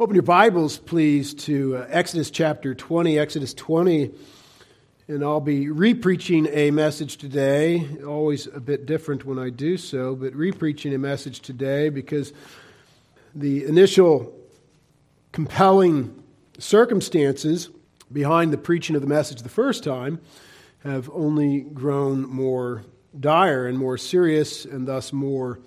Open your Bibles, please, to uh, Exodus chapter 20. Exodus 20. And I'll be repreaching a message today. Always a bit different when I do so, but repreaching a message today because the initial compelling circumstances behind the preaching of the message the first time have only grown more dire and more serious and thus more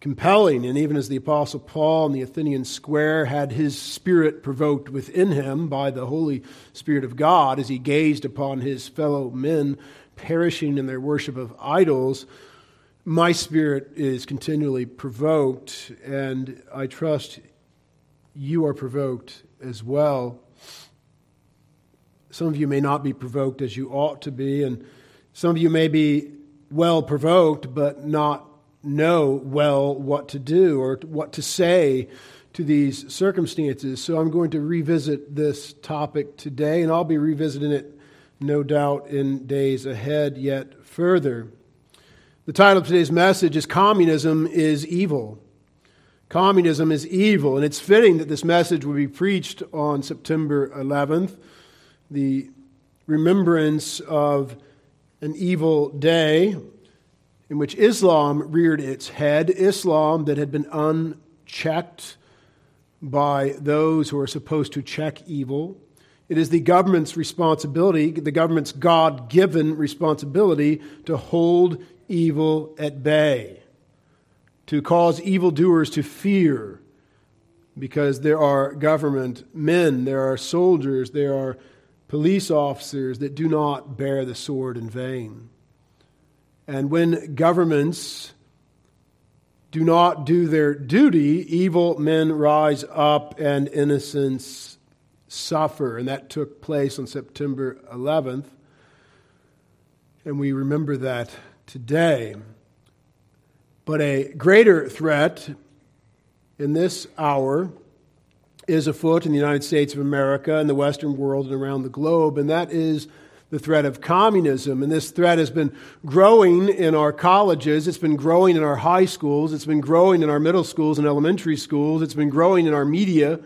compelling. And even as the Apostle Paul in the Athenian square had his spirit provoked within him by the Holy Spirit of God as he gazed upon his fellow men perishing in their worship of idols, my spirit is continually provoked, and I trust you are provoked as well. Some of you may not be provoked as you ought to be, and some of you may be well provoked, but not know well what to do or what to say to these circumstances. So I'm going to revisit this topic today, and I'll be revisiting it, no doubt, in days ahead yet further. The title of today's message is Communism is Evil. Communism is evil, and it's fitting that this message will be preached on September 11th, the remembrance of an evil day in which Islam reared its head, Islam that had been unchecked by those who are supposed to check evil. It is the government's responsibility, the government's God given responsibility, to hold evil at bay, to cause evildoers to fear, because there are government men, there are soldiers, there are police officers that do not bear the sword in vain. And when governments do not do their duty, evil men rise up and innocents suffer. And that took place on September 11th. And we remember that today. But a greater threat in this hour is afoot in the United States of America and the Western world and around the globe, and that is the threat of communism. And this threat has been growing in our colleges, it's been growing in our high schools, it's been growing in our middle schools and elementary schools, it's been growing in our media,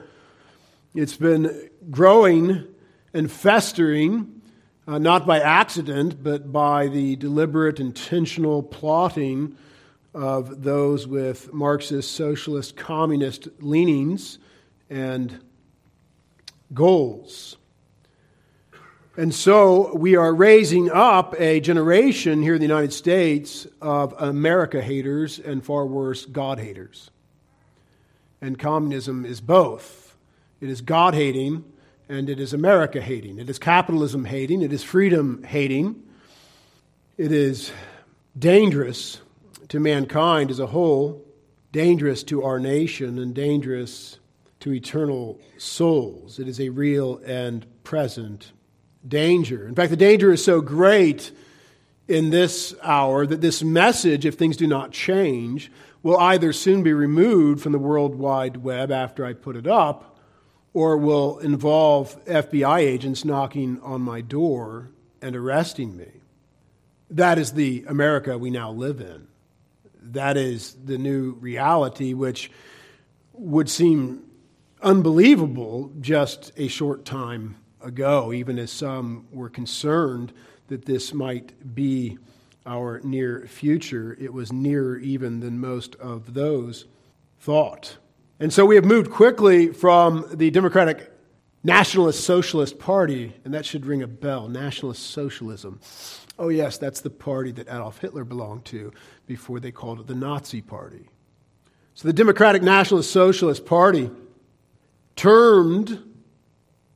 it's been growing and festering, uh, not by accident, but by the deliberate, intentional plotting of those with Marxist, socialist, communist leanings and goals. And so we are raising up a generation here in the United States of America haters and far worse, God haters. And communism is both it is God hating and it is America hating. It is capitalism hating, it is freedom hating. It is dangerous to mankind as a whole, dangerous to our nation, and dangerous to eternal souls. It is a real and present danger. In fact, the danger is so great in this hour that this message, if things do not change, will either soon be removed from the World Wide Web after I put it up, or will involve FBI agents knocking on my door and arresting me. That is the America we now live in. That is the new reality, which would seem unbelievable just a short time ago, even as some were concerned that this might be our near future. It was nearer even than most of those thought. And so we have moved quickly from the Democratic Nationalist Socialist Party, and that should ring a bell Nationalist Socialism. Oh, yes, that's the party that Adolf Hitler belonged to before they called it the Nazi Party. So the Democratic Nationalist Socialist Party termed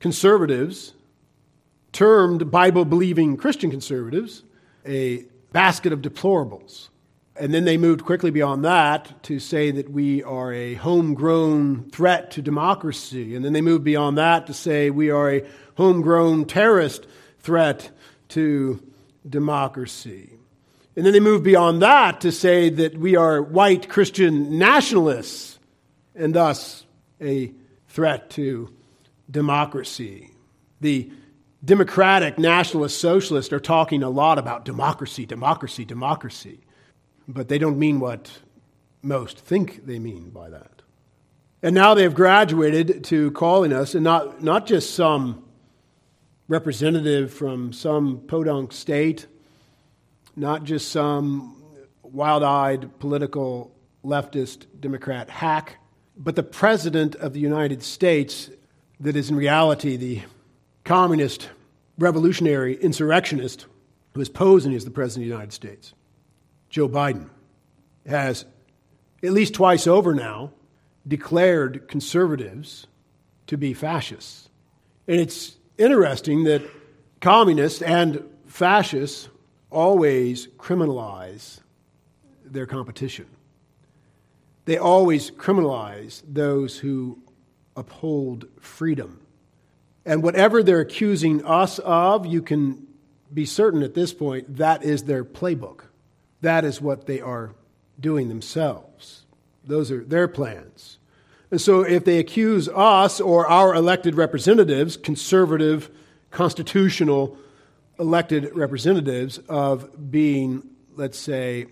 conservatives, termed Bible believing Christian conservatives, a basket of deplorables. And then they moved quickly beyond that to say that we are a homegrown threat to democracy. And then they moved beyond that to say we are a homegrown terrorist threat to democracy. And then they moved beyond that to say that we are white Christian nationalists and thus a threat to democracy. The Democratic Nationalist Socialists are talking a lot about democracy, democracy, democracy, but they don't mean what most think they mean by that. And now they have graduated to calling us, and not, not just some representative from some podunk state, not just some wild eyed political leftist Democrat hack, but the President of the United States, that is in reality the communist, revolutionary insurrectionist who is posing as the President of the United States, Joe Biden, has at least twice over now declared conservatives to be fascists. And it's interesting that communists and fascists always criminalize their competition. They always criminalize those who uphold freedom. And whatever they're accusing us of, you can be certain at this point that is their playbook. That is what they are doing themselves. Those are their plans. And so if they accuse us or our elected representatives, conservative, constitutional elected representatives, of being, let's say,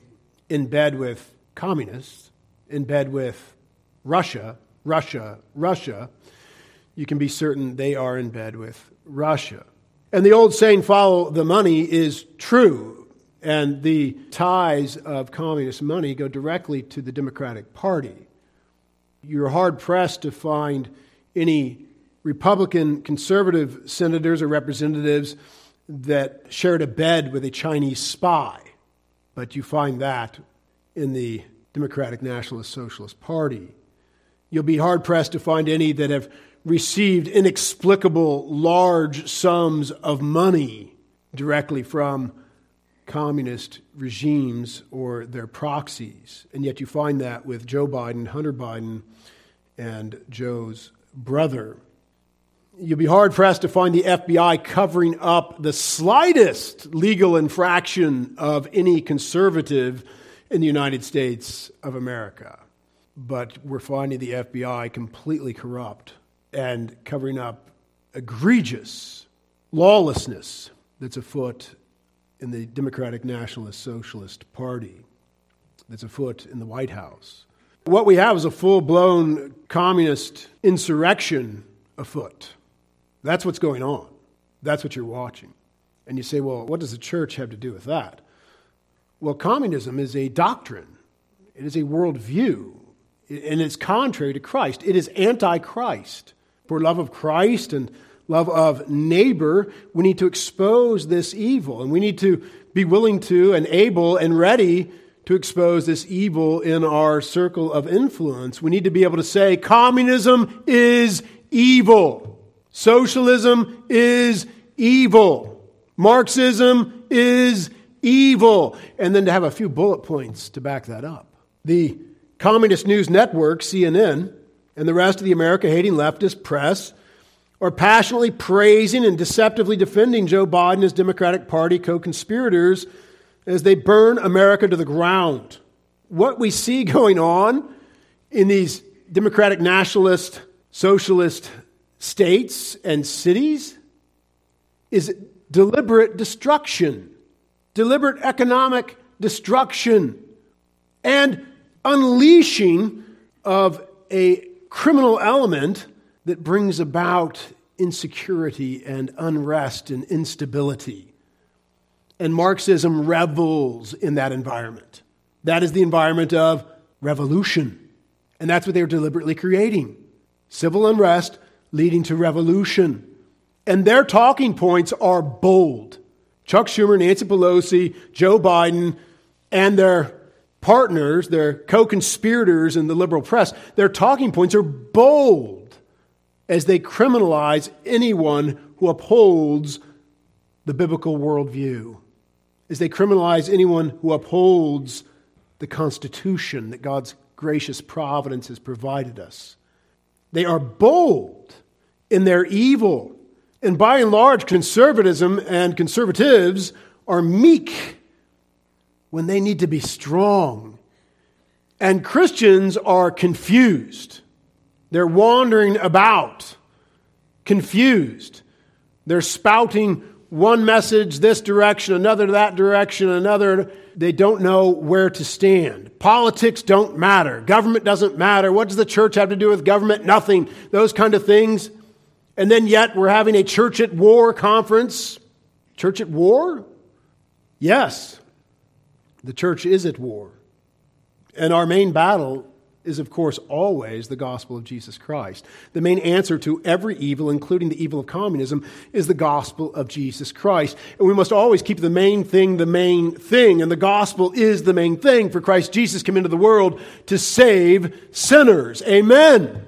in bed with communists, in bed with Russia, Russia, Russia, you can be certain they are in bed with Russia. And the old saying, follow the money, is true. And the ties of communist money go directly to the Democratic Party. You're hard pressed to find any Republican conservative senators or representatives that shared a bed with a Chinese spy, but you find that in the Democratic Nationalist Socialist Party. You'll be hard pressed to find any that have received inexplicable large sums of money directly from communist regimes or their proxies. And yet you find that with Joe Biden, Hunter Biden, and Joe's brother. You'll be hard pressed to find the FBI covering up the slightest legal infraction of any conservative in the United States of America. But we're finding the FBI completely corrupt and covering up egregious lawlessness that's afoot in the Democratic Nationalist Socialist Party, that's afoot in the White House. What we have is a full blown communist insurrection afoot. That's what's going on. That's what you're watching. And you say, well, what does the church have to do with that? Well, communism is a doctrine, it is a worldview, and it's contrary to Christ. It is anti Christ. For love of Christ and love of neighbor, we need to expose this evil, and we need to be willing to and able and ready to expose this evil in our circle of influence. We need to be able to say communism is evil, socialism is evil, Marxism is evil, and then to have a few bullet points to back that up. The Communist News Network, CNN, and the rest of the America hating leftist press are passionately praising and deceptively defending Joe Biden and his Democratic Party co conspirators as they burn America to the ground. What we see going on in these democratic nationalist, socialist states and cities is deliberate destruction deliberate economic destruction, and unleashing of a criminal element that brings about insecurity and unrest and instability. And Marxism revels in that environment. That is the environment of revolution. And that's what they were deliberately creating civil unrest leading to revolution. And their talking points are bold. Chuck Schumer, Nancy Pelosi, Joe Biden, and their partners, their co conspirators in the liberal press, their talking points are bold as they criminalize anyone who upholds the biblical worldview, as they criminalize anyone who upholds the Constitution that God's gracious providence has provided us. They are bold in their evil and by and large, conservatism and conservatives are meek when they need to be strong. And Christians are confused. They're wandering about, confused. They're spouting one message this direction, another that direction, another. They don't know where to stand. Politics don't matter. Government doesn't matter. What does the church have to do with government? Nothing. Those kind of things. And then yet we're having a church at war conference. Church at war? Yes. The church is at war. And our main battle is, of course, always the gospel of Jesus Christ. The main answer to every evil, including the evil of communism, is the gospel of Jesus Christ. And we must always keep the main thing the main thing. And the gospel is the main thing, for Christ Jesus came into the world to save sinners. Amen.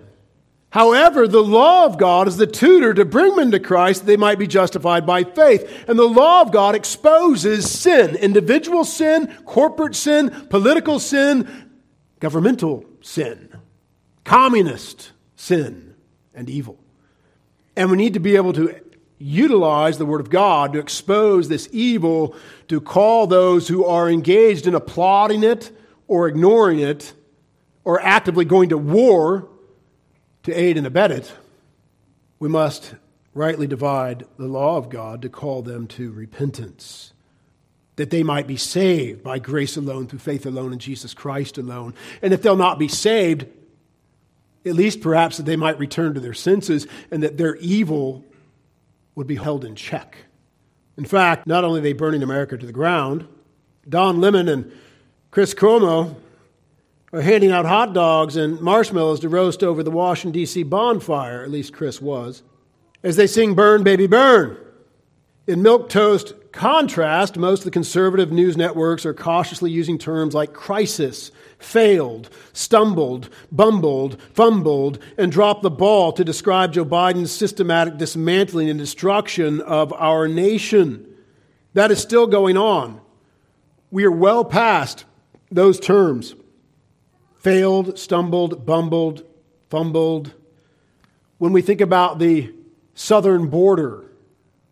However, the law of God is the tutor to bring men to Christ that they might be justified by faith. And the law of God exposes sin individual sin, corporate sin, political sin, governmental sin, communist sin, and evil. And we need to be able to utilize the Word of God to expose this evil, to call those who are engaged in applauding it or ignoring it or actively going to war to aid and abet it, we must rightly divide the law of God to call them to repentance, that they might be saved by grace alone, through faith alone, in Jesus Christ alone. And if they'll not be saved, at least perhaps that they might return to their senses and that their evil would be held in check. In fact, not only are they burning America to the ground, Don Lemon and Chris Cuomo are handing out hot dogs and marshmallows to roast over the Washington, D.C. bonfire, at least Chris was, as they sing Burn, Baby, Burn. In milk toast contrast, most of the conservative news networks are cautiously using terms like crisis, failed, stumbled, bumbled, fumbled, and dropped the ball to describe Joe Biden's systematic dismantling and destruction of our nation. That is still going on. We are well past those terms failed, stumbled, bumbled, fumbled. When we think about the southern border,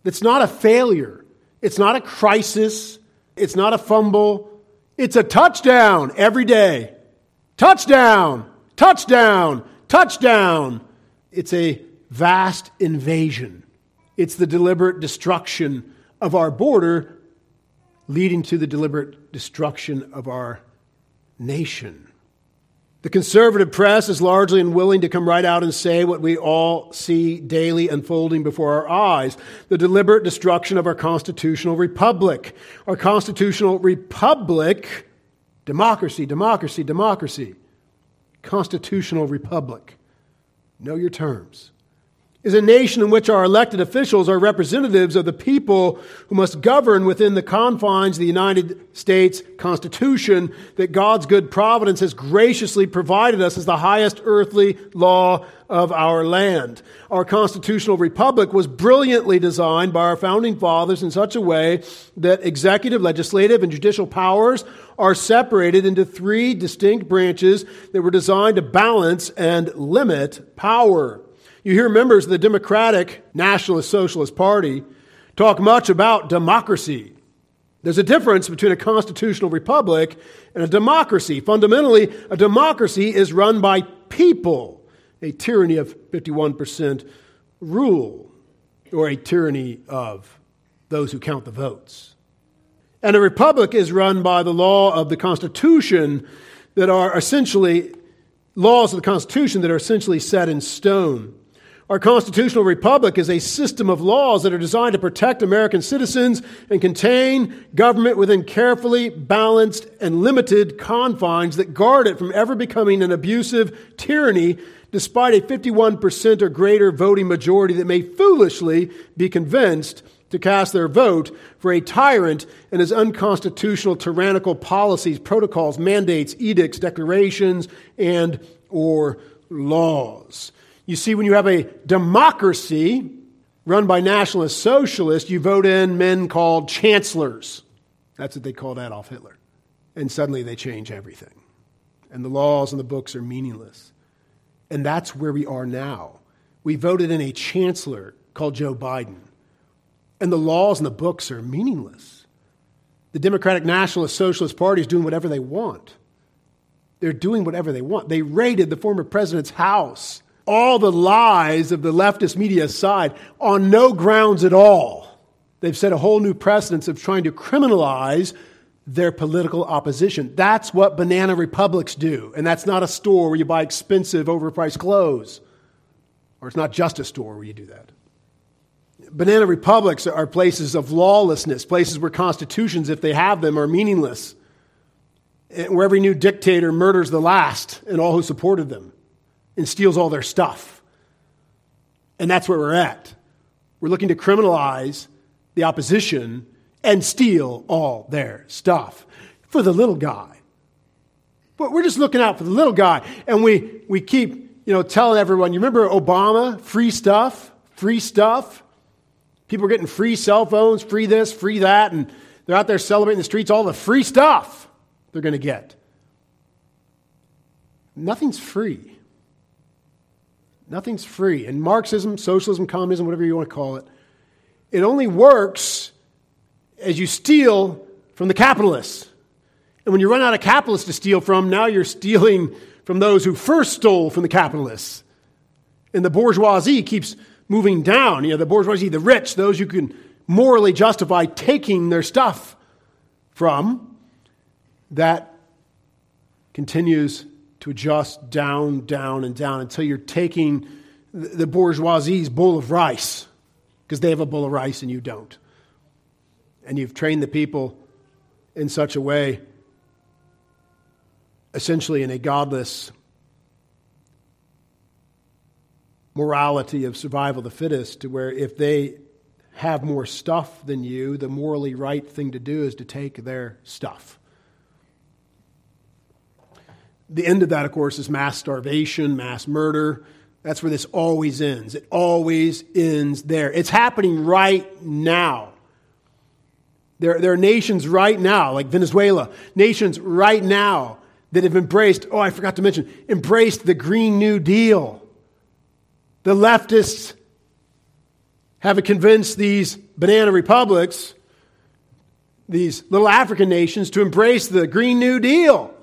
it's not a failure, it's not a crisis, it's not a fumble, it's a touchdown every day. Touchdown, touchdown, touchdown. It's a vast invasion. It's the deliberate destruction of our border, leading to the deliberate destruction of our nation. The conservative press is largely unwilling to come right out and say what we all see daily unfolding before our eyes the deliberate destruction of our constitutional republic. Our constitutional republic, democracy, democracy, democracy, constitutional republic. Know your terms is a nation in which our elected officials are representatives of the people who must govern within the confines of the United States Constitution that God's good providence has graciously provided us as the highest earthly law of our land. Our constitutional republic was brilliantly designed by our founding fathers in such a way that executive, legislative, and judicial powers are separated into three distinct branches that were designed to balance and limit power. You hear members of the Democratic Nationalist Socialist Party talk much about democracy. There's a difference between a constitutional republic and a democracy. Fundamentally, a democracy is run by people, a tyranny of 51% rule, or a tyranny of those who count the votes. And a republic is run by the law of the Constitution that are essentially laws of the Constitution that are essentially set in stone. Our constitutional republic is a system of laws that are designed to protect American citizens and contain government within carefully balanced and limited confines that guard it from ever becoming an abusive tyranny, despite a 51% or greater voting majority that may foolishly be convinced to cast their vote for a tyrant and his unconstitutional tyrannical policies, protocols, mandates, edicts, declarations, and or laws. You see, when you have a democracy run by nationalist socialists, you vote in men called chancellors. That's what they called Adolf Hitler. And suddenly they change everything. And the laws and the books are meaningless. And that's where we are now. We voted in a chancellor called Joe Biden. And the laws and the books are meaningless. The Democratic Nationalist Socialist Party is doing whatever they want. They're doing whatever they want. They raided the former president's house all the lies of the leftist media side on no grounds at all. They've set a whole new precedence of trying to criminalize their political opposition. That's what banana republics do. And that's not a store where you buy expensive, overpriced clothes. Or it's not just a store where you do that. Banana republics are places of lawlessness, places where constitutions, if they have them, are meaningless, where every new dictator murders the last and all who supported them and steals all their stuff. And that's where we're at. We're looking to criminalize the opposition and steal all their stuff for the little guy. But we're just looking out for the little guy. And we, we keep, you know, telling everyone, you remember Obama, free stuff, free stuff? People are getting free cell phones, free this, free that, and they're out there celebrating the streets, all the free stuff they're going to get. Nothing's free. Nothing's free. And Marxism, socialism, communism, whatever you want to call it, it only works as you steal from the capitalists. And when you run out of capitalists to steal from, now you're stealing from those who first stole from the capitalists. And the bourgeoisie keeps moving down. You know, the bourgeoisie, the rich, those who can morally justify taking their stuff from, that continues to adjust down, down, and down until you're taking the bourgeoisie's bowl of rice because they have a bowl of rice and you don't. And you've trained the people in such a way, essentially in a godless morality of survival of the fittest, to where if they have more stuff than you, the morally right thing to do is to take their stuff. The end of that, of course, is mass starvation, mass murder. That's where this always ends. It always ends there. It's happening right now. There, there are nations right now, like Venezuela, nations right now that have embraced, oh, I forgot to mention, embraced the Green New Deal. The leftists have convinced these banana republics, these little African nations, to embrace the Green New Deal.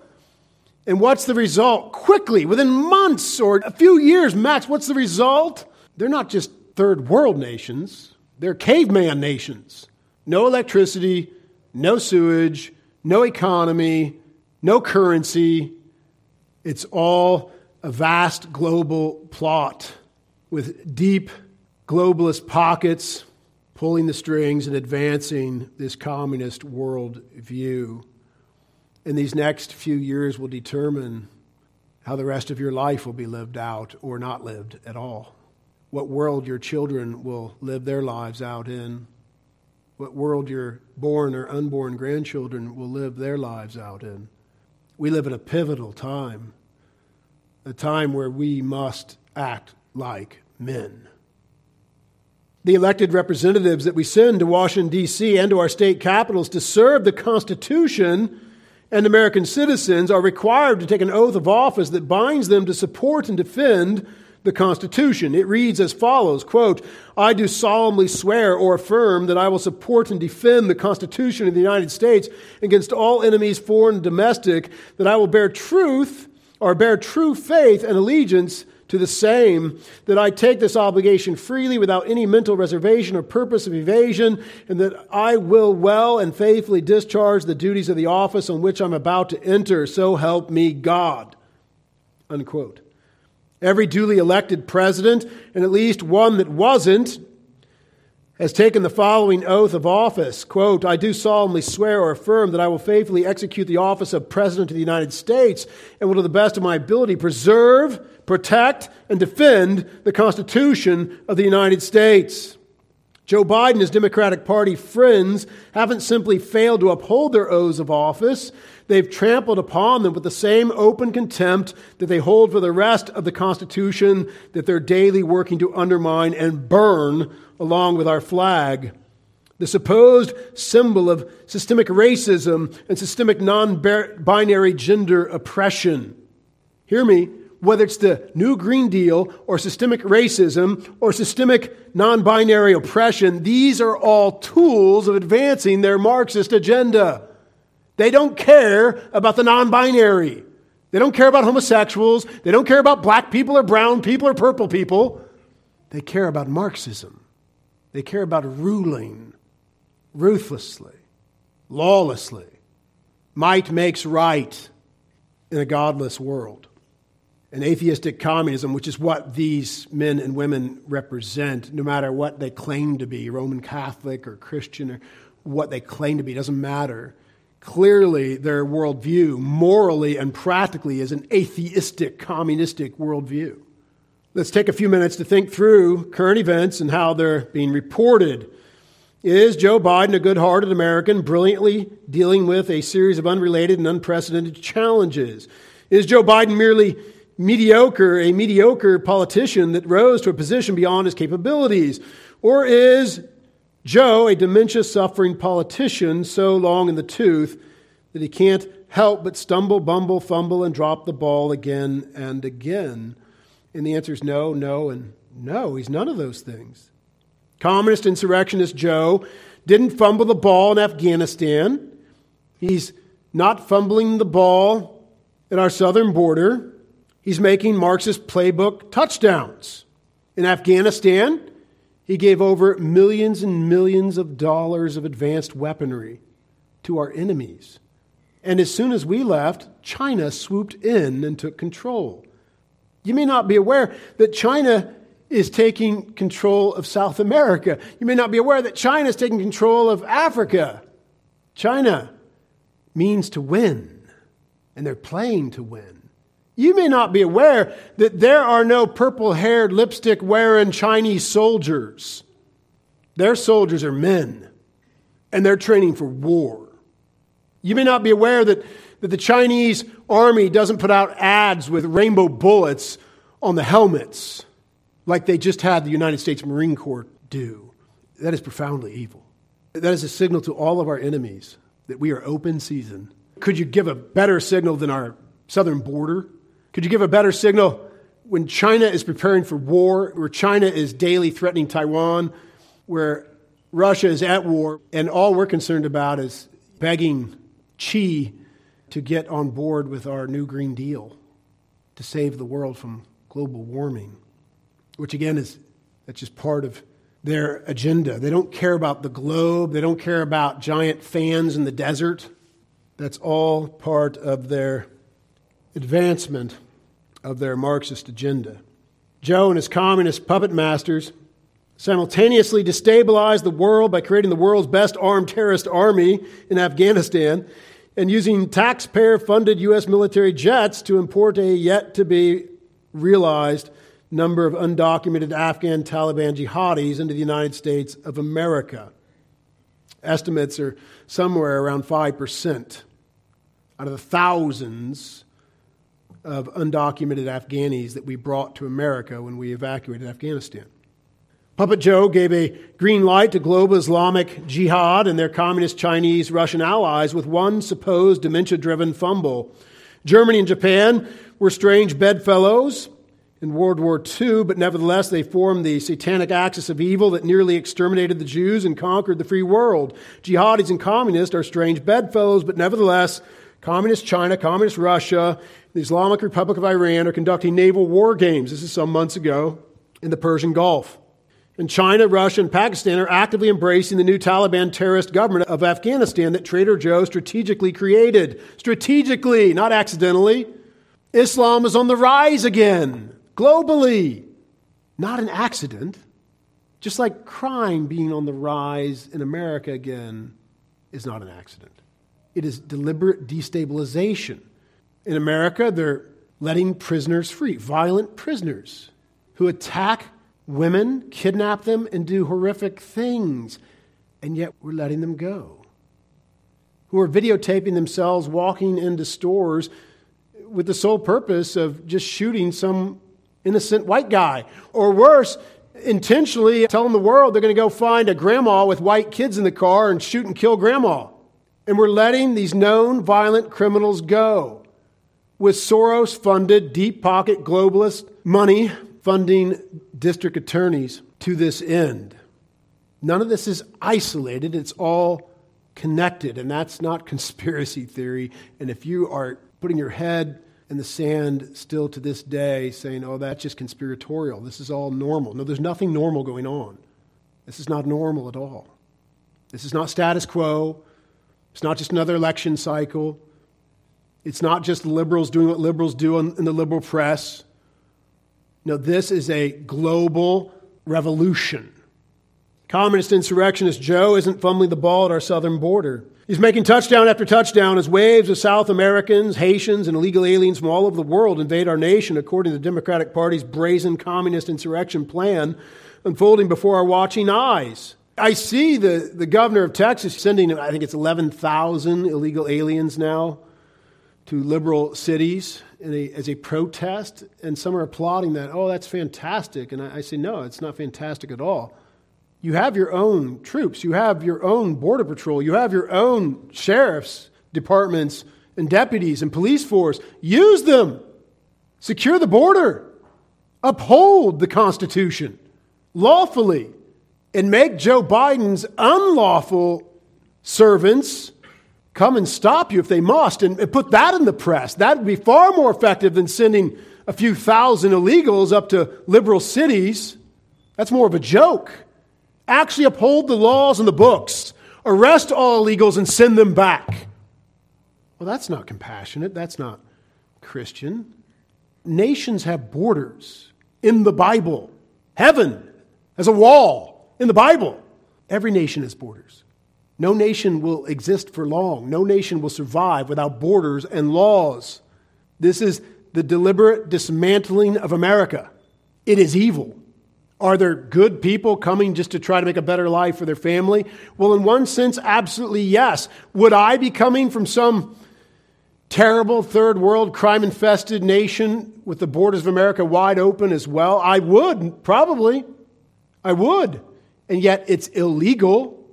And what's the result? Quickly, within months or a few years max, what's the result? They're not just third world nations, they're caveman nations. No electricity, no sewage, no economy, no currency. It's all a vast global plot with deep globalist pockets pulling the strings and advancing this communist world view. And these next few years will determine how the rest of your life will be lived out or not lived at all. What world your children will live their lives out in. What world your born or unborn grandchildren will live their lives out in. We live at a pivotal time, a time where we must act like men. The elected representatives that we send to Washington, D.C., and to our state capitals to serve the Constitution and American citizens are required to take an oath of office that binds them to support and defend the Constitution. It reads as follows, quote, I do solemnly swear or affirm that I will support and defend the Constitution of the United States against all enemies, foreign and domestic, that I will bear truth or bear true faith and allegiance to the same, that I take this obligation freely without any mental reservation or purpose of evasion, and that I will well and faithfully discharge the duties of the office on which I'm about to enter. So help me God. Unquote. Every duly elected president, and at least one that wasn't, has taken the following oath of office. Quote i do solemnly swear or affirm that i will faithfully execute the office of president of the united states and will to the best of my ability preserve protect and defend the constitution of the united states joe biden and his democratic party friends haven't simply failed to uphold their oaths of office they've trampled upon them with the same open contempt that they hold for the rest of the constitution that they're daily working to undermine and burn along with our flag. The supposed symbol of systemic racism and systemic non binary gender oppression. Hear me, whether it's the New Green Deal or systemic racism or systemic non binary oppression, these are all tools of advancing their Marxist agenda. They don't care about the non binary. They don't care about homosexuals. They don't care about black people or brown people or purple people. They care about Marxism. They care about ruling ruthlessly, lawlessly. Might makes right in a godless world. An atheistic communism, which is what these men and women represent, no matter what they claim to be Roman Catholic or Christian or what they claim to be, doesn't matter. Clearly, their worldview, morally and practically, is an atheistic, communistic worldview. Let's take a few minutes to think through current events and how they're being reported. Is Joe Biden a good hearted American, brilliantly dealing with a series of unrelated and unprecedented challenges? Is Joe Biden merely mediocre, a mediocre politician that rose to a position beyond his capabilities? Or is Joe a dementia suffering politician so long in the tooth that he can't help but stumble, bumble, fumble, and drop the ball again and again? And the answer is no, no, and no. He's none of those things. Communist insurrectionist Joe didn't fumble the ball in Afghanistan. He's not fumbling the ball at our southern border. He's making Marxist playbook touchdowns. In Afghanistan, he gave over millions and millions of dollars of advanced weaponry to our enemies. And as soon as we left, China swooped in and took control. You may not be aware that China is taking control of South America. You may not be aware that China is taking control of Africa. China means to win, and they're playing to win. You may not be aware that there are no purple haired, lipstick wearing Chinese soldiers. Their soldiers are men, and they're training for war. You may not be aware that that the Chinese army doesn't put out ads with rainbow bullets on the helmets like they just had the United States Marine Corps do. That is profoundly evil. That is a signal to all of our enemies that we are open season. Could you give a better signal than our southern border? Could you give a better signal when China is preparing for war, where China is daily threatening Taiwan, where Russia is at war, and all we're concerned about is begging Xi to get on board with our new Green Deal to save the world from global warming, which again is that's just part of their agenda. They don't care about the globe, they don't care about giant fans in the desert. That's all part of their advancement of their Marxist agenda. Joe and his communist puppet masters simultaneously destabilized the world by creating the world's best armed terrorist army in Afghanistan and using taxpayer funded U.S. military jets to import a yet to be realized number of undocumented Afghan Taliban jihadis into the United States of America. Estimates are somewhere around 5% out of the thousands of undocumented Afghanis that we brought to America when we evacuated Afghanistan. Puppet Joe gave a green light to global Islamic jihad and their communist Chinese Russian allies with one supposed dementia driven fumble. Germany and Japan were strange bedfellows in World War II, but nevertheless they formed the satanic axis of evil that nearly exterminated the Jews and conquered the free world. Jihadis and communists are strange bedfellows, but nevertheless, Communist China, Communist Russia, the Islamic Republic of Iran are conducting naval war games. This is some months ago in the Persian Gulf. And China, Russia, and Pakistan are actively embracing the new Taliban terrorist government of Afghanistan that Trader Joe strategically created. Strategically, not accidentally. Islam is on the rise again, globally. Not an accident. Just like crime being on the rise in America again is not an accident. It is deliberate destabilization. In America, they're letting prisoners free, violent prisoners who attack women, kidnap them, and do horrific things, and yet we're letting them go. Who are videotaping themselves walking into stores with the sole purpose of just shooting some innocent white guy. Or worse, intentionally telling the world they're going to go find a grandma with white kids in the car and shoot and kill grandma. And we're letting these known violent criminals go with Soros funded, deep pocket globalist money funding district attorneys to this end. None of this is isolated, it's all connected, and that's not conspiracy theory. And if you are putting your head in the sand still to this day, saying, oh, that's just conspiratorial, this is all normal. No, there's nothing normal going on. This is not normal at all. This is not status quo. It's not just another election cycle. It's not just liberals doing what liberals do in, the liberal press. No, this is a global revolution. Communist insurrectionist Joe isn't fumbling the ball at our southern border. He's making touchdown after touchdown as waves of South Americans, Haitians, and illegal aliens from all over the world invade our nation according to the Democratic Party's brazen communist insurrection plan unfolding before our watching eyes. I see the, the governor of Texas sending, I think it's 11,000 illegal aliens now to liberal cities a, as a protest, and some are applauding that. Oh, that's fantastic. And I, I say, no, it's not fantastic at all. You have your own troops, you have your own border patrol, you have your own sheriff's departments and deputies and police force. Use them. Secure the border. Uphold the Constitution lawfully and make Joe Biden's unlawful servants come and stop you if they must and, and put that in the press. That would be far more effective than sending a few thousand illegals up to liberal cities. That's more of a joke. Actually, uphold the laws and the books. Arrest all illegals and send them back. Well, that's not compassionate. That's not Christian. Nations have borders in the Bible. Heaven has a wall in the Bible. Every nation has borders. No nation will exist for long. No nation will survive without borders and laws. This is the deliberate dismantling of America. It is evil. Are there good people coming just to try to make a better life for their family? Well, in one sense, absolutely yes. Would I be coming from some terrible third world crime infested nation with the borders of America wide open as well? I would, probably. I would. And yet it's illegal,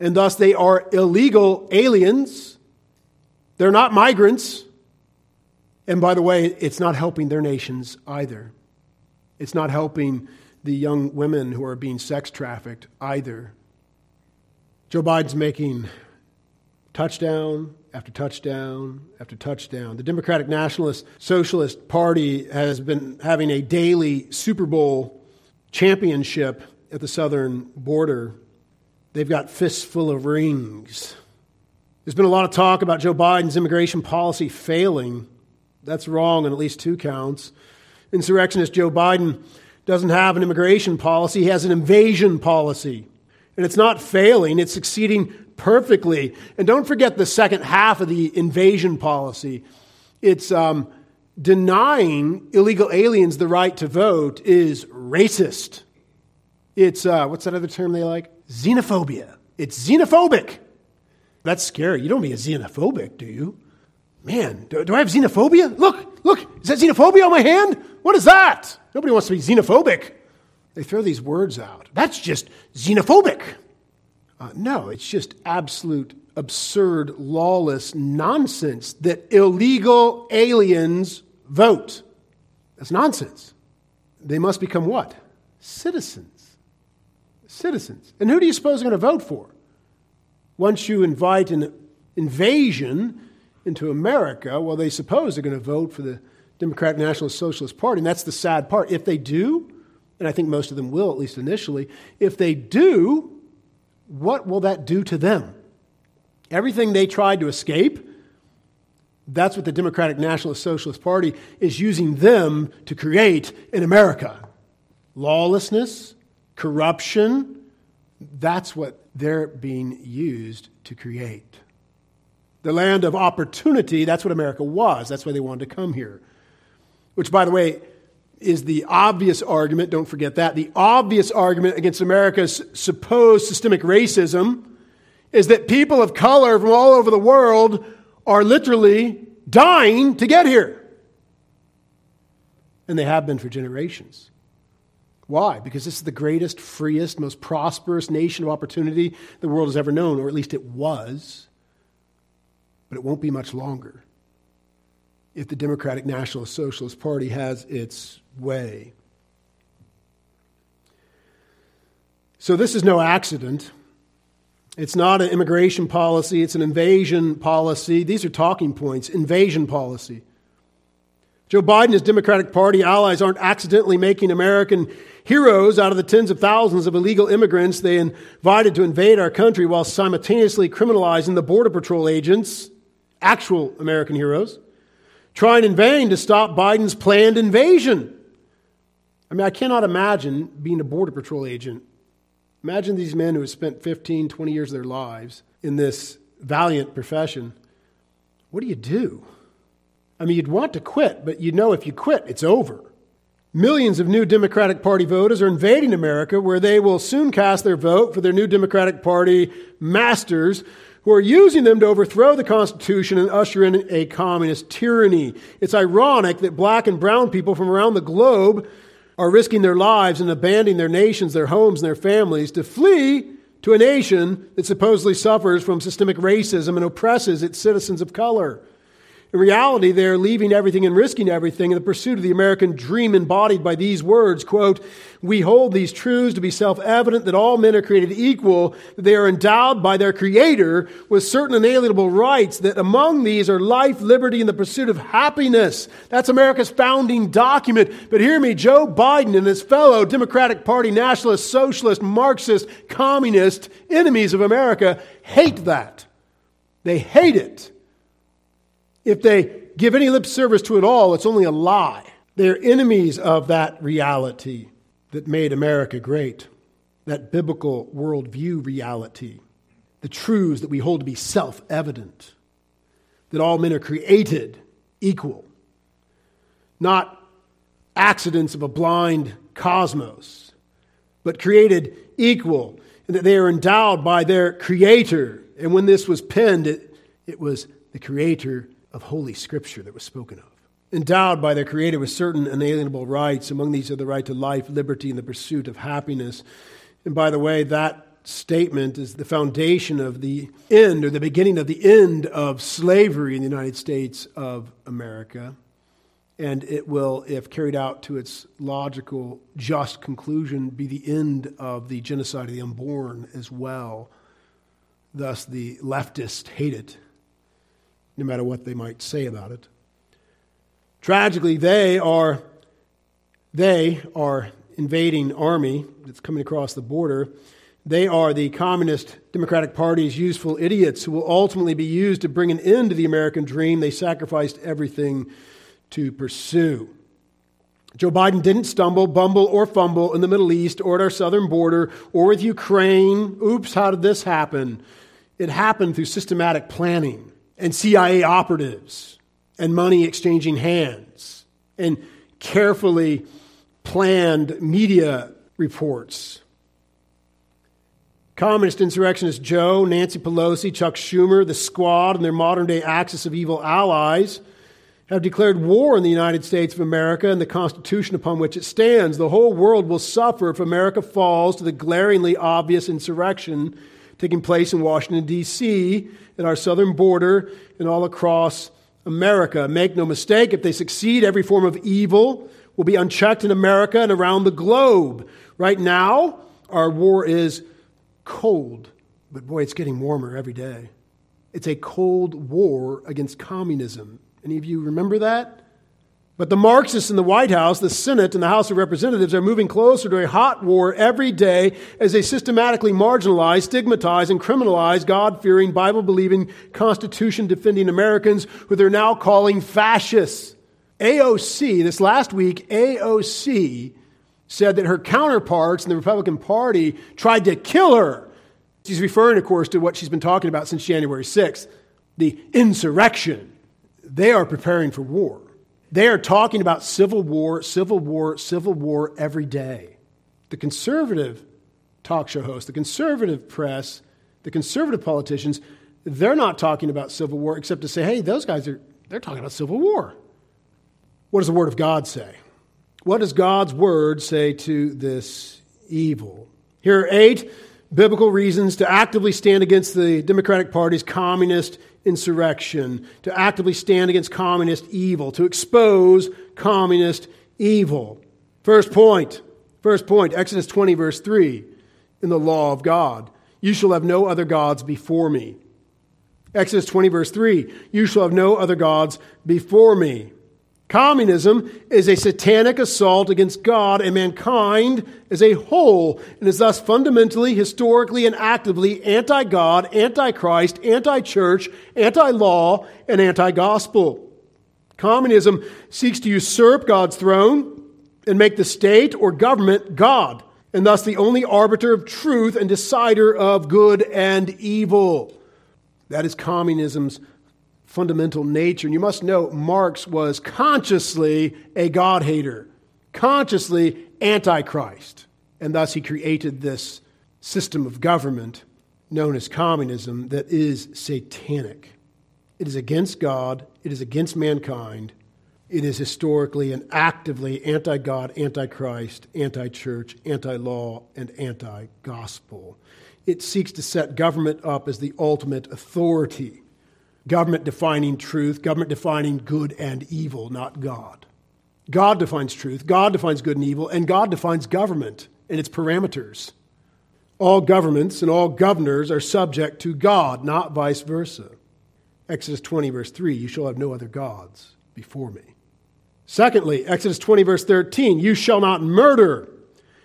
and thus they are illegal aliens. They're not migrants. And by the way, it's not helping their nations either. It's not helping the young women who are being sex trafficked either. Joe Biden's making touchdown after touchdown after touchdown. The Democratic Nationalist Socialist Party has been having a daily Super Bowl championship at the southern border. They've got fists full of rings. There's been a lot of talk about Joe Biden's immigration policy failing. That's wrong on at least two counts. Insurrectionist Joe Biden doesn't have an immigration policy, he has an invasion policy. And it's not failing, it's succeeding perfectly. And don't forget the second half of the invasion policy. It's um, denying illegal aliens the right to vote is racist. It's, uh, what's that other term they like? Xenophobia. It's xenophobic. That's scary. You don't mean a xenophobic, do you? Man, do, do I have xenophobia? Look, look, is that xenophobia on my hand? What is that? Nobody wants to be xenophobic. They throw these words out. That's just xenophobic. Uh, no, it's just absolute, absurd, lawless nonsense that illegal aliens vote. That's nonsense. They must become what? Citizens. Citizens. And who do you suppose are going to vote for? Once you invite an invasion into America, well, they suppose they're going to vote for the Democratic National Socialist Party. And that's the sad part. If they do, and I think most of them will, at least initially, if they do, what will that do to them? Everything they tried to escape, that's what the Democratic National Socialist Party is using them to create in America. Lawlessness, corruption, that's what they're being used to create. The land of opportunity, that's what America was. That's why they wanted to come here. Which, by the way, is the obvious argument, don't forget that. The obvious argument against America's supposed systemic racism is that people of color from all over the world are literally dying to get here. And they have been for generations. Why? Because this is the greatest, freest, most prosperous nation of opportunity the world has ever known, or at least it was. But it won't be much longer if the Democratic Nationalist Socialist Party has its way. So, this is no accident. It's not an immigration policy, it's an invasion policy. These are talking points invasion policy. Joe Biden and his Democratic Party allies aren't accidentally making American heroes out of the tens of thousands of illegal immigrants they invited to invade our country while simultaneously criminalizing the Border Patrol agents, actual American heroes, trying in vain to stop Biden's planned invasion. I mean, I cannot imagine being a Border Patrol agent. Imagine these men who have spent 15, 20 years of their lives in this valiant profession. What do you do? I mean, you'd want to quit, but you know if you quit, it's over. Millions of new Democratic Party voters are invading America, where they will soon cast their vote for their new Democratic Party masters who are using them to overthrow the Constitution and usher in a communist tyranny. It's ironic that black and brown people from around the globe are risking their lives and abandoning their nations, their homes, and their families to flee to a nation that supposedly suffers from systemic racism and oppresses its citizens of color. In reality, they're leaving everything and risking everything in the pursuit of the American dream embodied by these words, quote, we hold these truths to be self-evident that all men are created equal, that they are endowed by their creator with certain inalienable rights, that among these are life, liberty, and the pursuit of happiness. That's America's founding document. But hear me, Joe Biden and his fellow Democratic Party nationalist, socialist, Marxist, communist enemies of America hate that. They hate it. If they give any lip service to it all, it's only a lie. They're enemies of that reality that made America great, that biblical worldview reality, the truths that we hold to be self evident, that all men are created equal, not accidents of a blind cosmos, but created equal, and that they are endowed by their Creator. And when this was penned, it, it was the Creator of Holy Scripture that was spoken of. Endowed by their Creator with certain inalienable rights, among these are the right to life, liberty, and the pursuit of happiness. And by the way, that statement is the foundation of the end or the beginning of the end of slavery in the United States of America. And it will, if carried out to its logical, just conclusion, be the end of the genocide of the unborn as well. Thus, the leftists hate it no matter what they might say about it. Tragically, they are they are invading army that's coming across the border. They are the Communist Democratic Party's useful idiots who will ultimately be used to bring an end to the American dream they sacrificed everything to pursue. Joe Biden didn't stumble, bumble, or fumble in the Middle East or at our southern border or with Ukraine. Oops, how did this happen? It happened through systematic planning and CIA operatives and money exchanging hands and carefully planned media reports. Communist insurrectionist Joe, Nancy Pelosi, Chuck Schumer, the squad, and their modern day axis of evil allies have declared war on the United States of America and the Constitution upon which it stands. The whole world will suffer if America falls to the glaringly obvious insurrection taking place in Washington, D.C., at our southern border, and all across America. Make no mistake, if they succeed, every form of evil will be unchecked in America and around the globe. Right now, our war is cold, but boy, it's getting warmer every day. It's a cold war against communism. Any of you remember that? But the Marxists in the White House, the Senate, and the House of Representatives are moving closer to a hot war every day as they systematically marginalize, stigmatize, and criminalize God fearing, Bible believing, Constitution defending Americans who they're now calling fascists. AOC, this last week, AOC said that her counterparts in the Republican Party tried to kill her. She's referring, of course, to what she's been talking about since January 6th the insurrection. They are preparing for war. They are talking about civil war, civil war, civil war every day. The conservative talk show hosts, the conservative press, the conservative politicians, they're not talking about civil war except to say, hey, those guys are they're talking about civil war. What does the word of God say? What does God's word say to this evil? Here are eight biblical reasons to actively stand against the Democratic Party's communist insurrection, to actively stand against communist evil, to expose communist evil. First point, first point, Exodus 20, verse 3, in the law of God. You shall have no other gods before me. Exodus 20, verse 3, you shall have no other gods before me. Communism is a satanic assault against God and mankind as a whole, and is thus fundamentally, historically, and actively anti God, anti Christ, anti church, anti law, and anti gospel. Communism seeks to usurp God's throne and make the state or government God, and thus the only arbiter of truth and decider of good and evil. That is communism's fundamental nature. And you must know Marx was consciously a God hater, consciously antichrist. And thus he created this system of government known as communism that is satanic. It is against God, it is against mankind. It is historically and actively anti God, anti Christ, anti church, anti law, and anti gospel. It seeks to set government up as the ultimate authority government defining truth, government defining good and evil, not God. God defines truth, God defines good and evil, and God defines government and its parameters. All governments and all governors are subject to God, not vice versa. Exodus 20, verse 3 You shall have no other gods before me. Secondly, Exodus 20, verse 13 You shall not murder.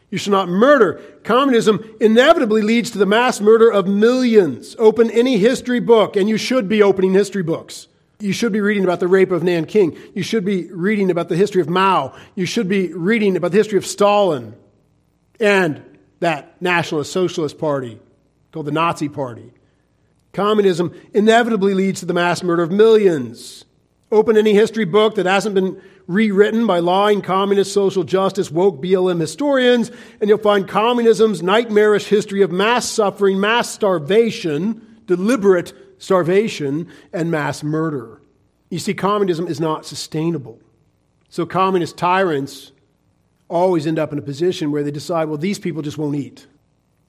You shall not murder. Communism inevitably leads to the mass murder of millions. Open any history book, and you should be opening history books. You should be reading about the rape of Nanking. You should be reading about the history of Mao. You should be reading about the history of Stalin and that Nationalist Socialist Party called the Nazi Party. Communism inevitably leads to the mass murder of millions. Open any history book that hasn't been rewritten by lying communist social justice woke BLM historians, and you'll find communism's nightmarish history of mass suffering, mass starvation, deliberate starvation, and mass murder. You see, communism is not sustainable. So, communist tyrants always end up in a position where they decide, well, these people just won't eat.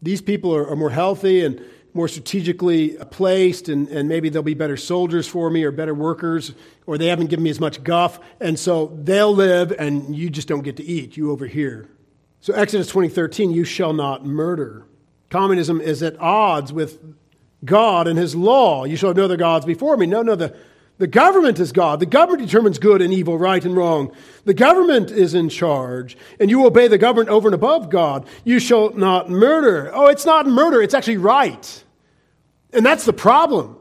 These people are, are more healthy and more strategically placed, and, and maybe they'll be better soldiers for me or better workers, or they haven't given me as much guff, and so they'll live, and you just don't get to eat, you over here. So, Exodus 20:13, you shall not murder. Communism is at odds with God and his law. You shall have no other gods before me. No, no, the, the government is God. The government determines good and evil, right and wrong. The government is in charge, and you obey the government over and above God. You shall not murder. Oh, it's not murder, it's actually right. And that's the problem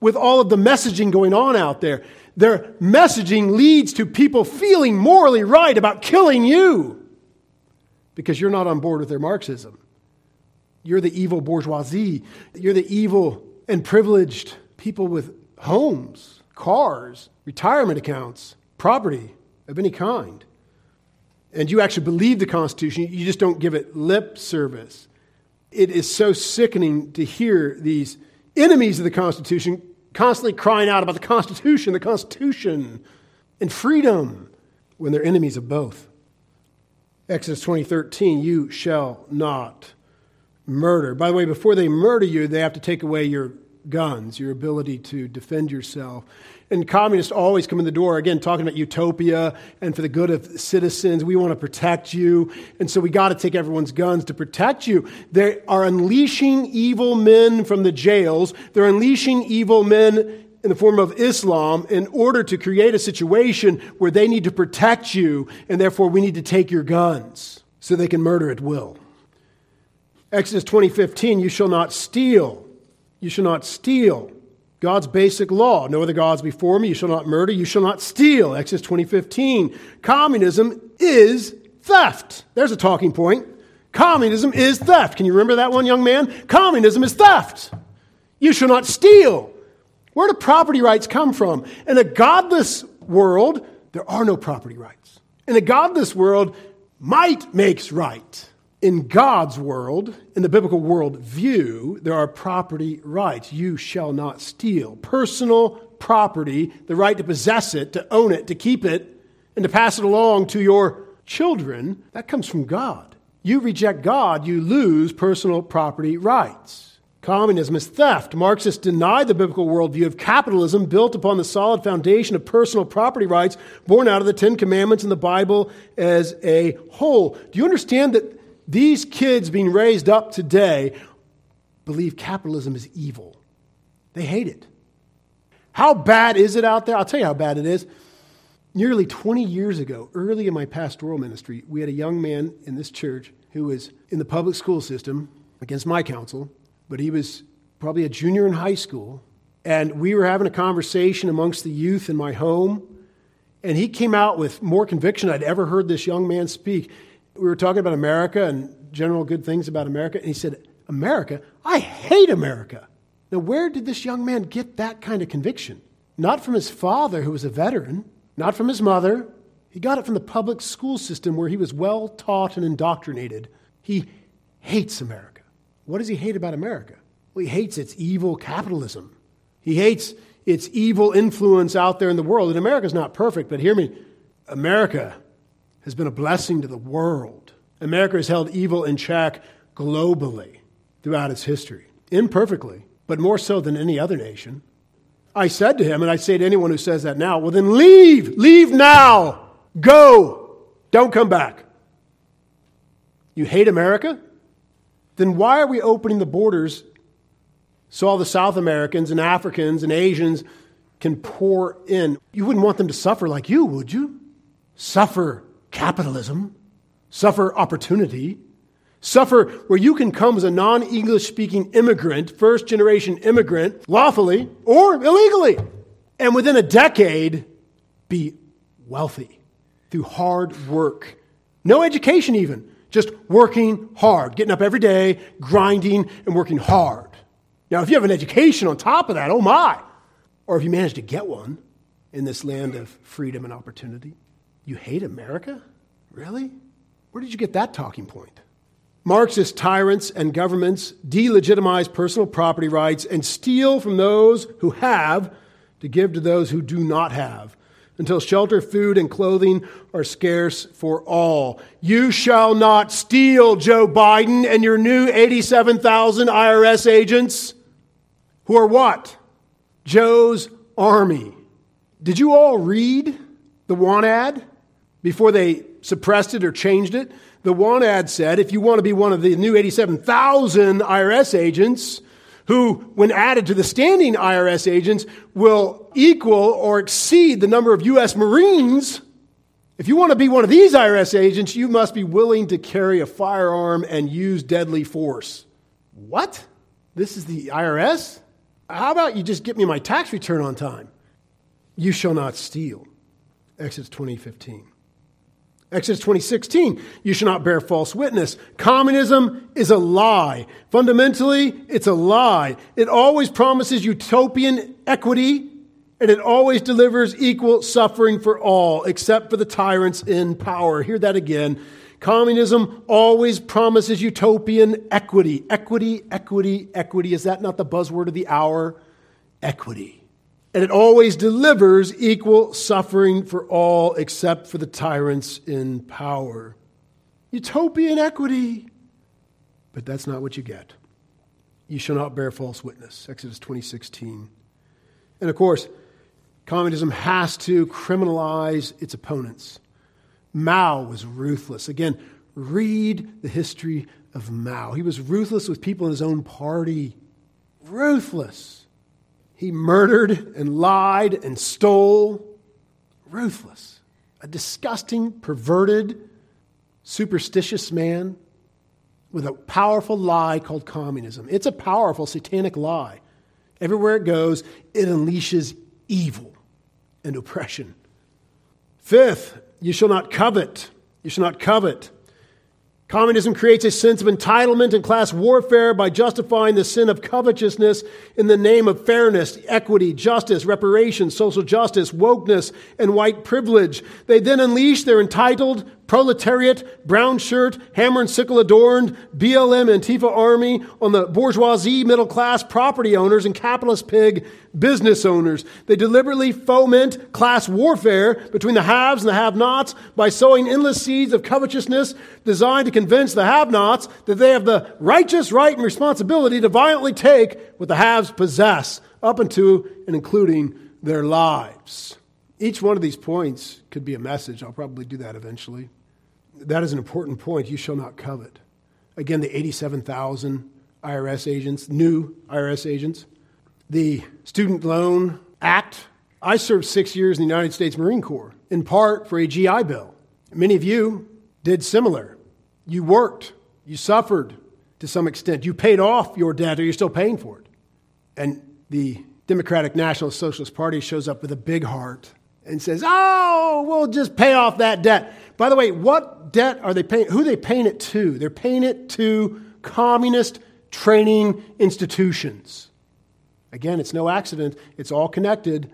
with all of the messaging going on out there. Their messaging leads to people feeling morally right about killing you because you're not on board with their Marxism. You're the evil bourgeoisie. You're the evil and privileged people with homes, cars, retirement accounts, property of any kind. And you actually believe the Constitution, you just don't give it lip service it is so sickening to hear these enemies of the Constitution constantly crying out about the Constitution, the Constitution, and freedom when they're enemies of both. Exodus 20:13, you shall not murder. By the way, before they murder you, they have to take away your guns, your ability to defend yourself. And communists always come in the door, again, talking about utopia and for the good of citizens. We want to protect you. And so we got to take everyone's guns to protect you. They are unleashing evil men from the jails. They're unleashing evil men in the form of Islam in order to create a situation where they need to protect you, and therefore we need to take your guns so they can murder at will. Exodus 20:15, you shall not steal. You shall not steal. God's basic law. No other gods before me. You shall not murder. You shall not steal. Exodus 2015. Communism is theft. There's a talking point. Communism is theft. Can you remember that one, young man? Communism is theft. You shall not steal. Where do property rights come from? In a godless world, there are no property rights. In a godless world, might makes right in God's world, in the biblical world view, there are property rights. You shall not steal. Personal property, the right to possess it, to own it, to keep it, and to pass it along to your children, that comes from God. You reject God, you lose personal property rights. Communism is theft. Marxists deny the biblical worldview of capitalism built upon the solid foundation of personal property rights born out of the Ten Commandments and the Bible as a whole. Do you understand that these kids being raised up today believe capitalism is evil. They hate it. How bad is it out there? I'll tell you how bad it is. Nearly 20 years ago, early in my pastoral ministry, we had a young man in this church who was in the public school system against my counsel, but he was probably a junior in high school. And we were having a conversation amongst the youth in my home. And he came out with more conviction I'd ever heard this young man speak. We were talking about America and general good things about America. And he said, America? I hate America. Now, where did this young man get that kind of conviction? Not from his father, who was a veteran, not from his mother. He got it from the public school system where he was well taught and indoctrinated. He hates America. What does he hate about America? Well, he hates its evil capitalism. He hates its evil influence out there in the world. And America's not perfect, but hear me America has been a blessing to the world. America has held evil in check globally throughout its history, imperfectly, but more so than any other nation. I said to him, and I say to anyone who says that now, well, then leave, leave now, go, don't come back. You hate America? Then why are we opening the borders so all the South Americans and Africans and Asians can pour in? You wouldn't want them to suffer like you, would you? Suffer capitalism, suffer opportunity, suffer where you can come as a non English speaking immigrant, first generation immigrant, lawfully or illegally, and within a decade be wealthy through hard work. No education, even, just working hard, getting up every day, grinding, and working hard. Now, if you have an education on top of that, oh my, or if you manage to get one in this land of freedom and opportunity, you hate America? Really? Where did you get that talking point? Marxist tyrants and governments delegitimize personal property rights and steal from those who have to give to those who do not have until shelter, food, and clothing are scarce for all. You shall not steal, Joe Biden and your new 87,000 IRS agents who are what? Joe's army. Did you all read the want ad before they suppressed it or changed it? The want ad said if you want to be one of the new 87,000 IRS agents, who, when added to the standing IRS agents, will equal or exceed the number of U.S. Marines. If you want to be one of these IRS agents, you must be willing to carry a firearm and use deadly force. What? This is the IRS? How about you just get me my tax return on time? You shall not steal. Exodus 2015. Exodus 2016, you shall not bear false witness. Communism is a lie. Fundamentally, it's a lie. It always promises utopian equity and it always delivers equal suffering for all, except for the tyrants in power. Hear that again. Communism always promises utopian equity. Equity, equity, equity. Is that not the buzzword of the hour? Equity. And it always delivers equal suffering for all except for the tyrants in power. Utopian equity. But that's not what you get. You shall not bear false witness. Exodus 2016. And of course, communism has to criminalize its opponents. Mao was ruthless. Again, read the history of Mao. He was ruthless with people in his own party. Ruthless. He murdered and lied and stole. Ruthless. A disgusting, perverted, superstitious man with a powerful lie called communism. It's a powerful satanic lie. Everywhere it goes, it unleashes evil and oppression. Fifth, you shall not covet. You shall not covet. Communism creates a sense of entitlement and class warfare by justifying the sin of covetousness in the name of fairness, equity, justice, reparations, social justice, wokeness, and white privilege. They then unleash their entitled, proletariat, brown shirt, hammer and sickle adorned, BLM Antifa army on the bourgeoisie, middle class property owners, and capitalist pig business owners. They deliberately foment class warfare between the haves and the have nots by sowing endless seeds of covetousness designed to convince the have nots that they have the righteous right and responsibility to violently take what the haves possess, up into and including their lives. Each one of these points could be a message. I'll probably do that eventually that is an important point. You shall not covet. Again, the 87,000 IRS agents, new IRS agents. The Student Loan Act. I served six years in the United States Marine Corps. in part for a GI Bill. Many of you did similar. You worked, you suffered to some extent, you paid off your debt, or you're still paying for it. And the Democratic National Socialist Party shows up with a big heart and says, Oh, we'll just pay off that debt. By the way, what debt are they paying? Who are they paying it to? They're paying it to communist training institutions. Again, it's no accident, it's all connected.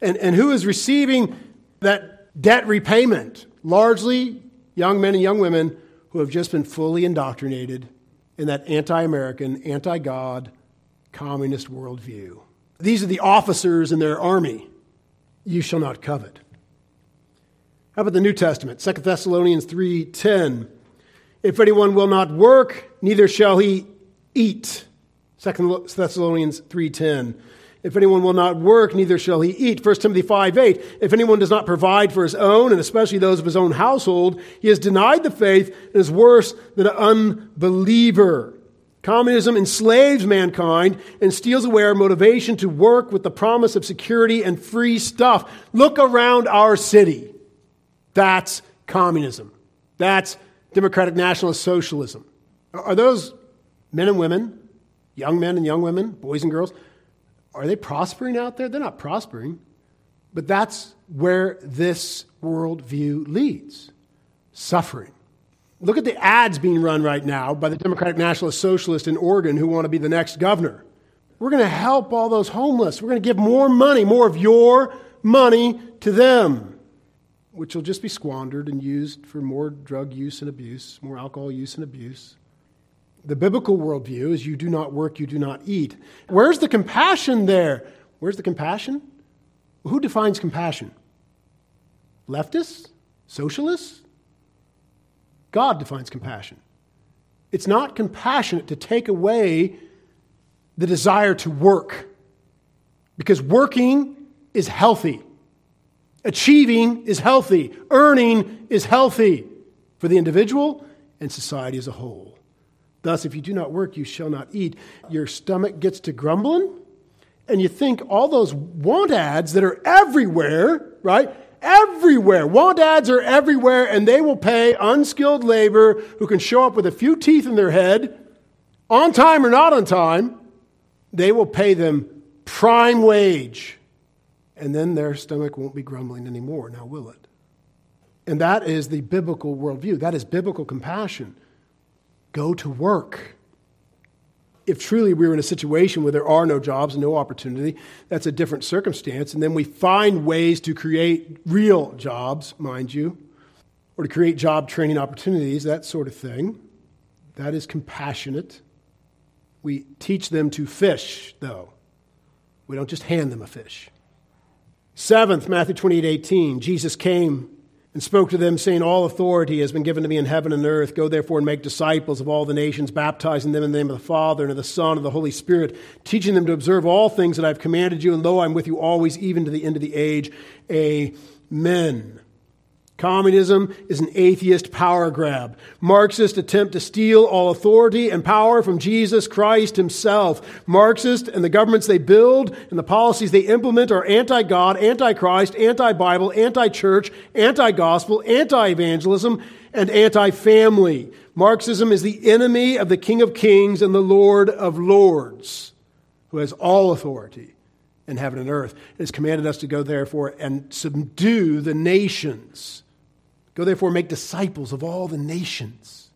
And, and who is receiving that debt repayment? Largely young men and young women who have just been fully indoctrinated in that anti American, anti God, communist worldview. These are the officers in their army. You shall not covet. How about the New Testament? 2 Thessalonians 3:10. If anyone will not work, neither shall he eat. 2 Thessalonians 3:10. If anyone will not work, neither shall he eat. 1 Timothy 5 8. If anyone does not provide for his own, and especially those of his own household, he has denied the faith and is worse than an unbeliever. Communism enslaves mankind and steals away our motivation to work with the promise of security and free stuff. Look around our city. That's communism. That's democratic nationalist socialism. Are those men and women, young men and young women, boys and girls, are they prospering out there? They're not prospering. But that's where this worldview leads suffering. Look at the ads being run right now by the Democratic Nationalist Socialist in Oregon who want to be the next governor. We're going to help all those homeless. We're going to give more money, more of your money to them, which will just be squandered and used for more drug use and abuse, more alcohol use and abuse. The biblical worldview is you do not work, you do not eat. Where's the compassion there? Where's the compassion? Who defines compassion? Leftists? Socialists? God defines compassion. It's not compassionate to take away the desire to work because working is healthy. Achieving is healthy. Earning is healthy for the individual and society as a whole. Thus, if you do not work, you shall not eat. Your stomach gets to grumbling, and you think all those want ads that are everywhere, right? Everywhere. Want ads are everywhere, and they will pay unskilled labor who can show up with a few teeth in their head, on time or not on time. They will pay them prime wage, and then their stomach won't be grumbling anymore, now will it? And that is the biblical worldview. That is biblical compassion go to work. If truly we were in a situation where there are no jobs and no opportunity, that's a different circumstance. And then we find ways to create real jobs, mind you, or to create job training opportunities, that sort of thing. That is compassionate. We teach them to fish, though. We don't just hand them a fish. Seventh, Matthew 28 18, Jesus came and spoke to them, saying, All authority has been given to me in heaven and earth. Go therefore and make disciples of all the nations, baptizing them in the name of the Father and of the Son and of the Holy Spirit, teaching them to observe all things that I have commanded you. And lo, I'm with you always, even to the end of the age. Amen. Communism is an atheist power grab. Marxist attempt to steal all authority and power from Jesus Christ himself. Marxist and the governments they build and the policies they implement are anti-God, anti-Christ, anti-Bible, anti-church, anti-gospel, anti-evangelism, and anti-family. Marxism is the enemy of the King of Kings and the Lord of Lords, who has all authority in heaven and earth. It has commanded us to go therefore and subdue the nations Go therefore make disciples of all the nations.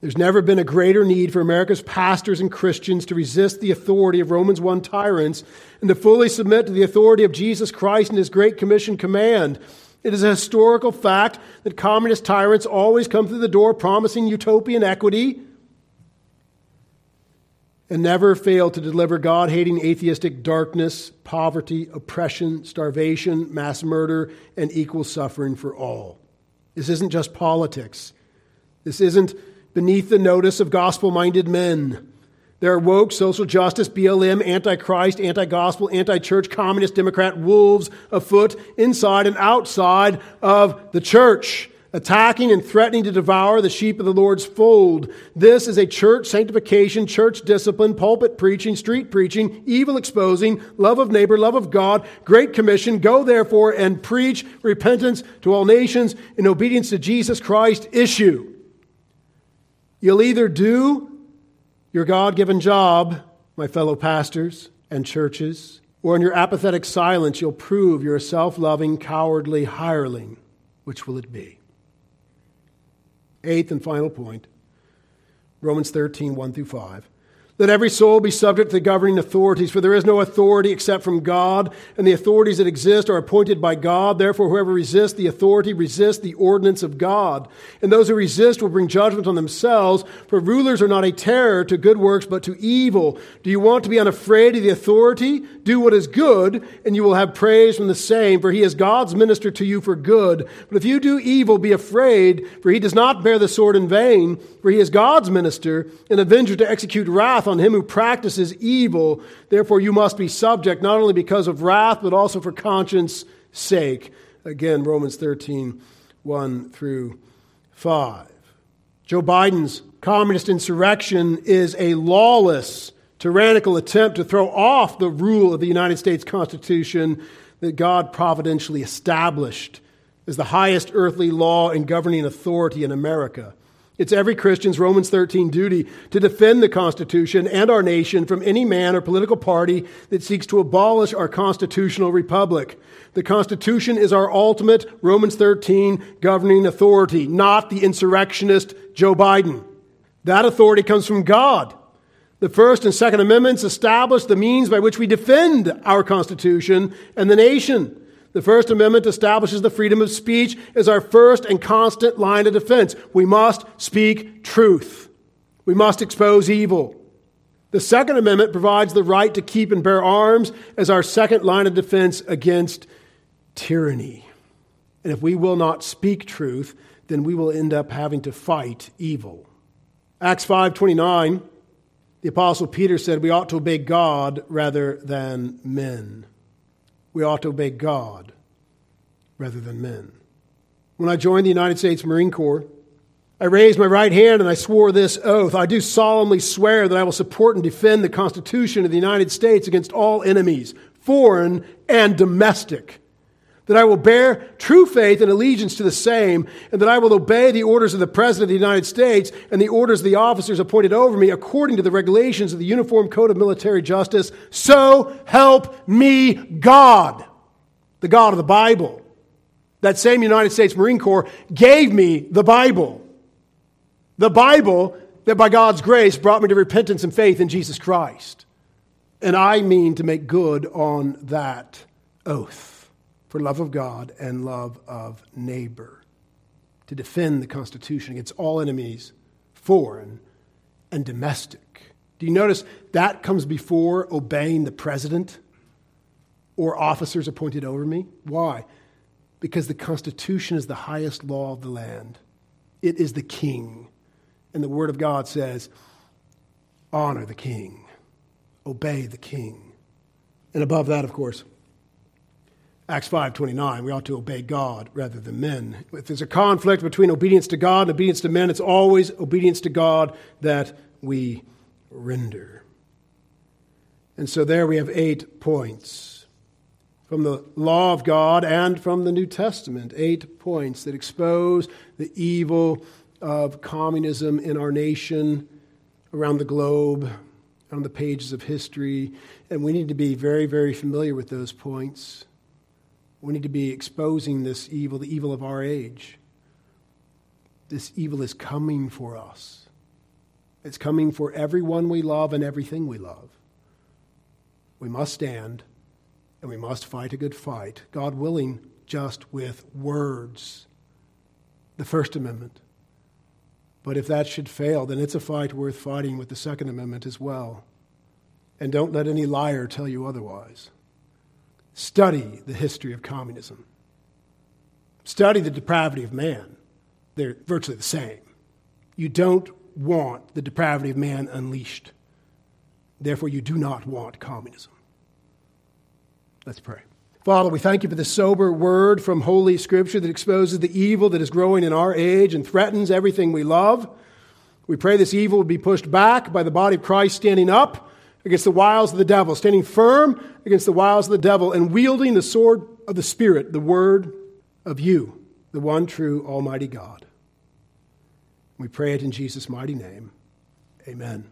There's never been a greater need for America's pastors and Christians to resist the authority of Romans 1 tyrants and to fully submit to the authority of Jesus Christ and his Great Commission command. It is a historical fact that communist tyrants always come through the door promising utopian equity and never fail to deliver God hating atheistic darkness, poverty, oppression, starvation, mass murder, and equal suffering for all. This isn't just politics. This isn't beneath the notice of gospel minded men. There are woke, social justice, BLM, antichrist, anti gospel, anti church, communist, Democrat wolves afoot inside and outside of the church. Attacking and threatening to devour the sheep of the Lord's fold. This is a church sanctification, church discipline, pulpit preaching, street preaching, evil exposing, love of neighbor, love of God, great commission. Go therefore and preach repentance to all nations in obedience to Jesus Christ issue. You'll either do your God given job, my fellow pastors and churches, or in your apathetic silence, you'll prove you're a self loving, cowardly hireling. Which will it be? Eighth and final point Romans 13, 1 through 5. Let every soul be subject to the governing authorities, for there is no authority except from God, and the authorities that exist are appointed by God. Therefore, whoever resists the authority resists the ordinance of God. And those who resist will bring judgment on themselves, for rulers are not a terror to good works, but to evil. Do you want to be unafraid of the authority? Do what is good, and you will have praise from the same, for he is God's minister to you for good. But if you do evil, be afraid, for he does not bear the sword in vain, for he is God's minister, an avenger to execute wrath wrath on him who practices evil. Therefore, you must be subject, not only because of wrath, but also for conscience sake. Again, Romans 13, 1 through 5. Joe Biden's communist insurrection is a lawless, tyrannical attempt to throw off the rule of the United States Constitution that God providentially established as the highest earthly law and governing authority in America. It's every Christian's Romans 13 duty to defend the Constitution and our nation from any man or political party that seeks to abolish our constitutional republic. The Constitution is our ultimate Romans 13 governing authority, not the insurrectionist Joe Biden. That authority comes from God. The First and Second Amendments establish the means by which we defend our Constitution and the nation. The First Amendment establishes the freedom of speech as our first and constant line of defense. We must speak truth. We must expose evil. The Second Amendment provides the right to keep and bear arms as our second line of defense against tyranny. And if we will not speak truth, then we will end up having to fight evil. Acts 5:29 the apostle Peter said we ought to obey God rather than men we ought to obey God rather than men. When I joined the United States Marine Corps, I raised my right hand and I swore this oath. I do solemnly swear that I will support and defend the Constitution of the United States against all enemies, foreign and domestic that I will bear true faith and allegiance to the same, and that I will obey the orders of the President of the United States and the orders of the officers appointed over me according to the regulations of the Uniform Code of Military Justice. So help me God, the God of the Bible. That same United States Marine Corps gave me the Bible. The Bible that by God's grace brought me to repentance and faith in Jesus Christ. And I mean to make good on that oath for love of God and love of neighbor, to defend the Constitution against all enemies, foreign and domestic. Do you notice that comes before obeying the president or officers appointed over me? Why? Because the Constitution is the highest law of the land, it is the king. And the Word of God says, honor the king, obey the king. And above that, of course, Acts 5:29, we ought to obey God rather than men. If there's a conflict between obedience to God and obedience to men, it's always obedience to God that we render. And so there we have eight points from the law of God and from the New Testament, eight points that expose the evil of communism in our nation, around the globe, on the pages of history, and we need to be very very familiar with those points. We need to be exposing this evil, the evil of our age. This evil is coming for us. It's coming for everyone we love and everything we love. We must stand and we must fight a good fight, God willing, just with words. The First Amendment. But if that should fail, then it's a fight worth fighting with the Second Amendment as well. And don't let any liar tell you otherwise. Study the history of communism. Study the depravity of man. They're virtually the same. You don't want the depravity of man unleashed. Therefore, you do not want communism. Let's pray. Father, we thank you for the sober word from Holy Scripture that exposes the evil that is growing in our age and threatens everything we love. We pray this evil would be pushed back by the body of Christ standing up against the wiles of the devil, standing firm against the wiles of the devil, and wielding the sword of the Spirit, the word of you, the one true Almighty God. We pray it in Jesus' mighty name. Amen.